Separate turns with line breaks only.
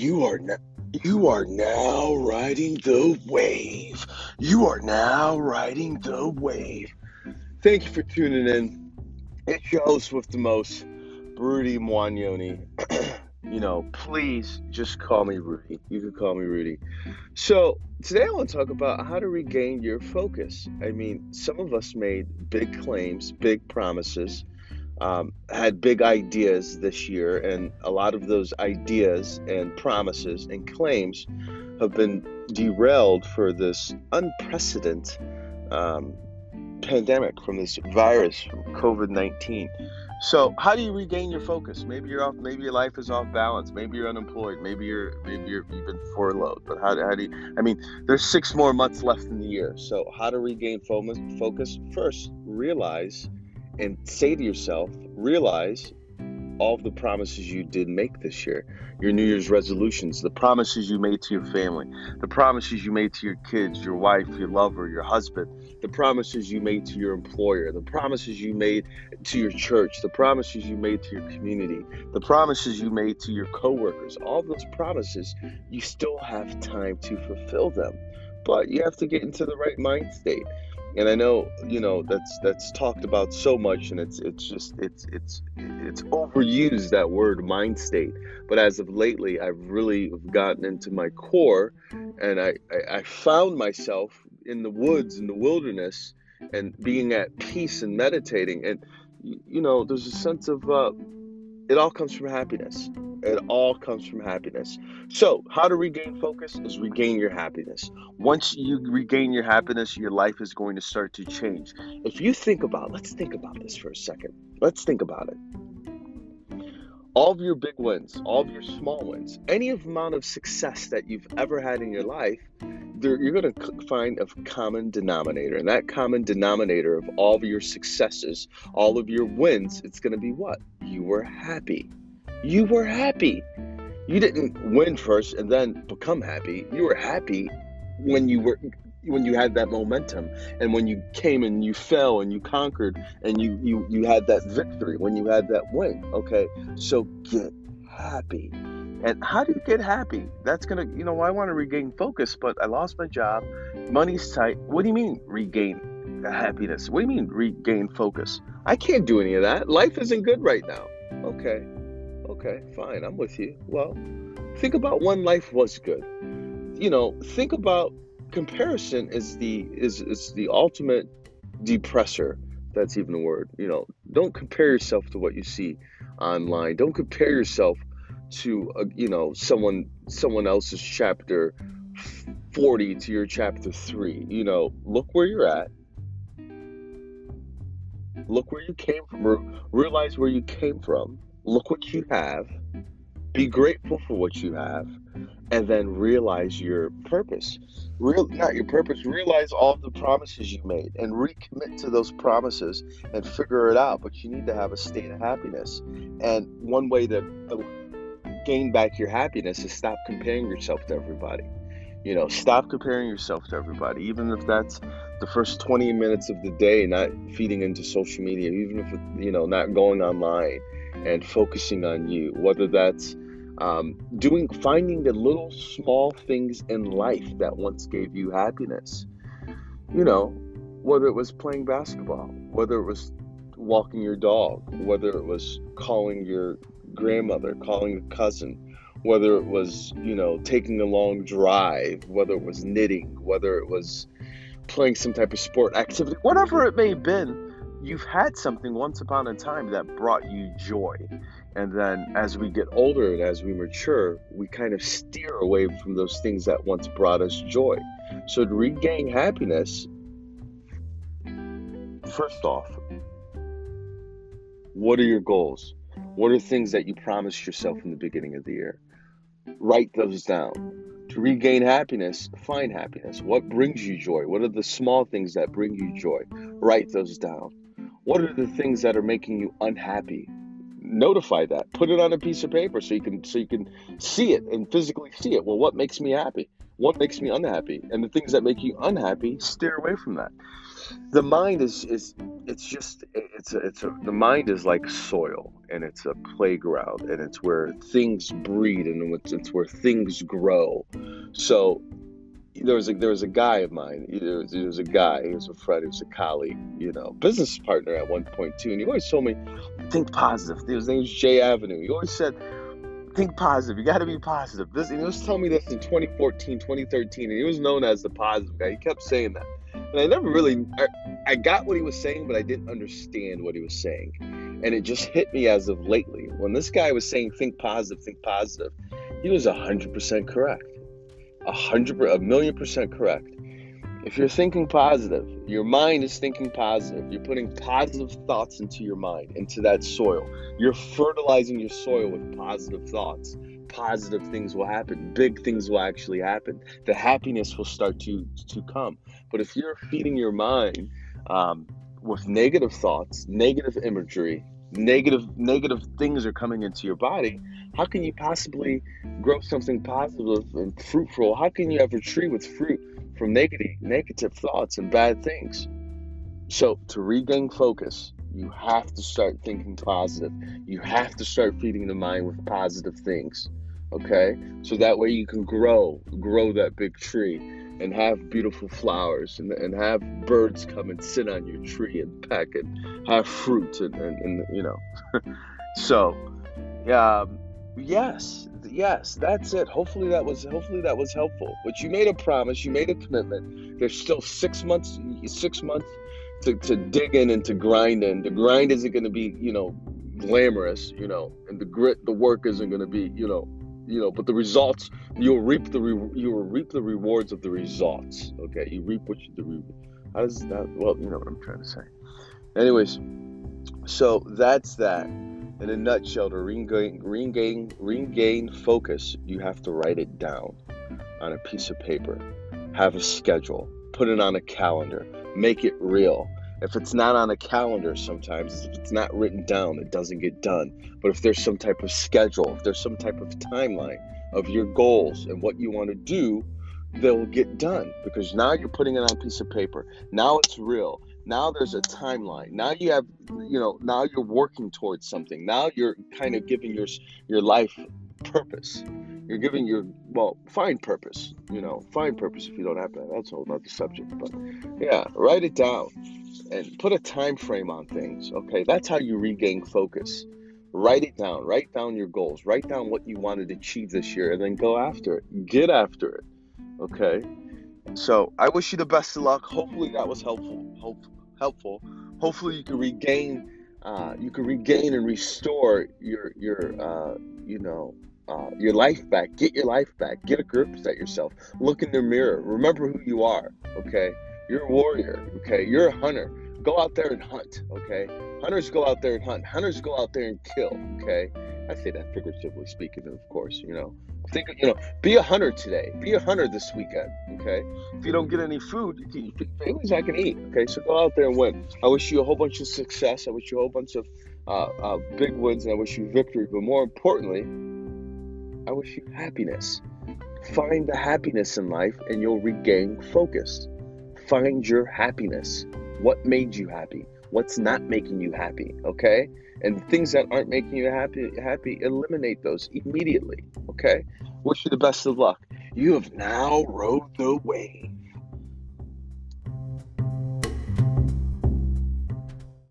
You are now. You are now riding the wave. You are now riding the wave. Thank you for tuning in. It's your host with the most, Rudy Moagnoni. you know, please just call me Rudy. You can call me Rudy. So, today I want to talk about how to regain your focus. I mean, some of us made big claims, big promises, um, had big ideas this year, and a lot of those ideas and promises and claims have been derailed for this unprecedented um, pandemic from this virus, COVID 19. So, how do you regain your focus? Maybe you're off. Maybe your life is off balance. Maybe you're unemployed. Maybe you're maybe you're, you've been furloughed. But how, how do you? I mean, there's six more months left in the year. So, how to regain focus? First, realize and say to yourself, realize all the promises you did make this year, your New Year's resolutions, the promises you made to your family, the promises you made to your kids, your wife, your lover, your husband, the promises you made to your employer, the promises you made to your church, the promises you made to your community, the promises you made to your coworkers. All those promises, you still have time to fulfill them, but you have to get into the right mind state and I know you know that's that's talked about so much, and it's it's just it's it's it's overused that word mind state. But as of lately, I've really gotten into my core, and I I, I found myself in the woods in the wilderness and being at peace and meditating, and you know there's a sense of uh, it all comes from happiness. It all comes from happiness. So, how to regain focus is regain your happiness. Once you regain your happiness, your life is going to start to change. If you think about, let's think about this for a second. Let's think about it. All of your big wins, all of your small wins, any amount of success that you've ever had in your life, you're going to find a common denominator. And that common denominator of all of your successes, all of your wins, it's going to be what? You were happy you were happy. You didn't win first and then become happy. You were happy when you were when you had that momentum and when you came and you fell and you conquered and you you you had that victory when you had that win. Okay. So get happy. And how do you get happy? That's gonna you know i want to regain focus but i lost my job. Money's tight. What do you mean regain happiness? What do you mean regain focus? I can't do any of that. Life isn't good right now. Okay Okay, fine, I'm with you. Well, think about when life was good. You know, think about comparison is the is is the ultimate depressor. That's even a word. You know, don't compare yourself to what you see online. Don't compare yourself to uh, you know someone someone else's chapter 40 to your chapter 3 you know look where you're at look where you came from realize where you came from look what you have, be grateful for what you have, and then realize your purpose. Real, not your purpose. Realize all the promises you made and recommit to those promises and figure it out. But you need to have a state of happiness. And one way to gain back your happiness is stop comparing yourself to everybody. You know, stop comparing yourself to everybody, even if that's the first 20 minutes of the day, not feeding into social media, even if, you know, not going online and focusing on you, whether that's um, doing finding the little small things in life that once gave you happiness. You know, whether it was playing basketball, whether it was walking your dog, whether it was calling your grandmother, calling a cousin, whether it was, you know, taking a long drive, whether it was knitting, whether it was playing some type of sport activity, whatever it may have been you've had something once upon a time that brought you joy. And then as we get older and as we mature, we kind of steer away from those things that once brought us joy. So to regain happiness, first off, what are your goals? What are things that you promised yourself in the beginning of the year? Write those down. To regain happiness, find happiness. What brings you joy? What are the small things that bring you joy? Write those down. What are the things that are making you unhappy? Notify that. Put it on a piece of paper so you can so you can see it and physically see it. Well, what makes me happy? What makes me unhappy? And the things that make you unhappy, steer away from that. The mind is is it's just it's a, it's a the mind is like soil and it's a playground and it's where things breed and it's, it's where things grow. So there was a there was a guy of mine. There was, there was a guy. He was a friend. He was a colleague. You know, business partner at one point too. And he always told me, think positive. His name was Jay Avenue. He always said, think positive. You got to be positive. This, and he was telling me this in 2014, 2013, and he was known as the positive guy. He kept saying that, and I never really, I, I got what he was saying, but I didn't understand what he was saying, and it just hit me as of lately when this guy was saying, think positive, think positive. He was hundred percent correct a hundred, a million percent correct. If you're thinking positive, your mind is thinking positive. You're putting positive thoughts into your mind, into that soil. You're fertilizing your soil with positive thoughts. Positive things will happen. Big things will actually happen. The happiness will start to to come. But if you're feeding your mind um, with negative thoughts, negative imagery, negative negative things are coming into your body, how can you possibly grow something positive and fruitful? How can you have a tree with fruit from negative negative thoughts and bad things? So to regain focus, you have to start thinking positive. You have to start feeding the mind with positive things. Okay? So that way you can grow, grow that big tree and have beautiful flowers and, and have birds come and sit on your tree and peck and have fruit and, and, and you know. so, um, yes, yes, that's it. Hopefully that was hopefully that was helpful. But you made a promise, you made a commitment. There's still six months, six months to, to dig in and to grind in. The grind isn't going to be, you know, glamorous, you know, and the grit, the work isn't going to be, you know, you know, but the results you'll reap the re- you will reap the rewards of the results. Okay, you reap what you do. How does that? Well, you know what I'm trying to say. Anyways, so that's that. In a nutshell, to regain, regain, regain focus, you have to write it down on a piece of paper. Have a schedule. Put it on a calendar. Make it real. If it's not on a calendar, sometimes if it's not written down, it doesn't get done. But if there's some type of schedule, if there's some type of timeline of your goals and what you want to do, they'll get done because now you're putting it on a piece of paper. Now it's real. Now there's a timeline. Now you have, you know, now you're working towards something. Now you're kind of giving your your life purpose. You're giving your well, find purpose. You know, find purpose if you don't have that. That's a whole other subject. But yeah, write it down and put a time frame on things. Okay, that's how you regain focus. Write it down. Write down your goals. Write down what you wanted to achieve this year, and then go after it. Get after it. Okay. So I wish you the best of luck. Hopefully that was helpful. Hope, helpful. Hopefully you can regain. Uh, you can regain and restore your your uh, you know uh, your life back. Get your life back. Get a grip at yourself. Look in the mirror. Remember who you are. Okay. You're a warrior. Okay. You're a hunter. Go out there and hunt. Okay. Hunters go out there and hunt. Hunters go out there and kill. Okay. I say that figuratively speaking, of course. You know. Think you know. Be a hunter today. Be a hunter this weekend. Okay. If you don't get any food, you can, families I can eat. Okay. So go out there and win. I wish you a whole bunch of success. I wish you a whole bunch of uh, uh, big wins, and I wish you victory. But more importantly, I wish you happiness. Find the happiness in life and you'll regain focus. Find your happiness. What made you happy? What's not making you happy? Okay? And things that aren't making you happy, happy, eliminate those immediately. Okay? Wish you the best of luck. You have now rode the wave.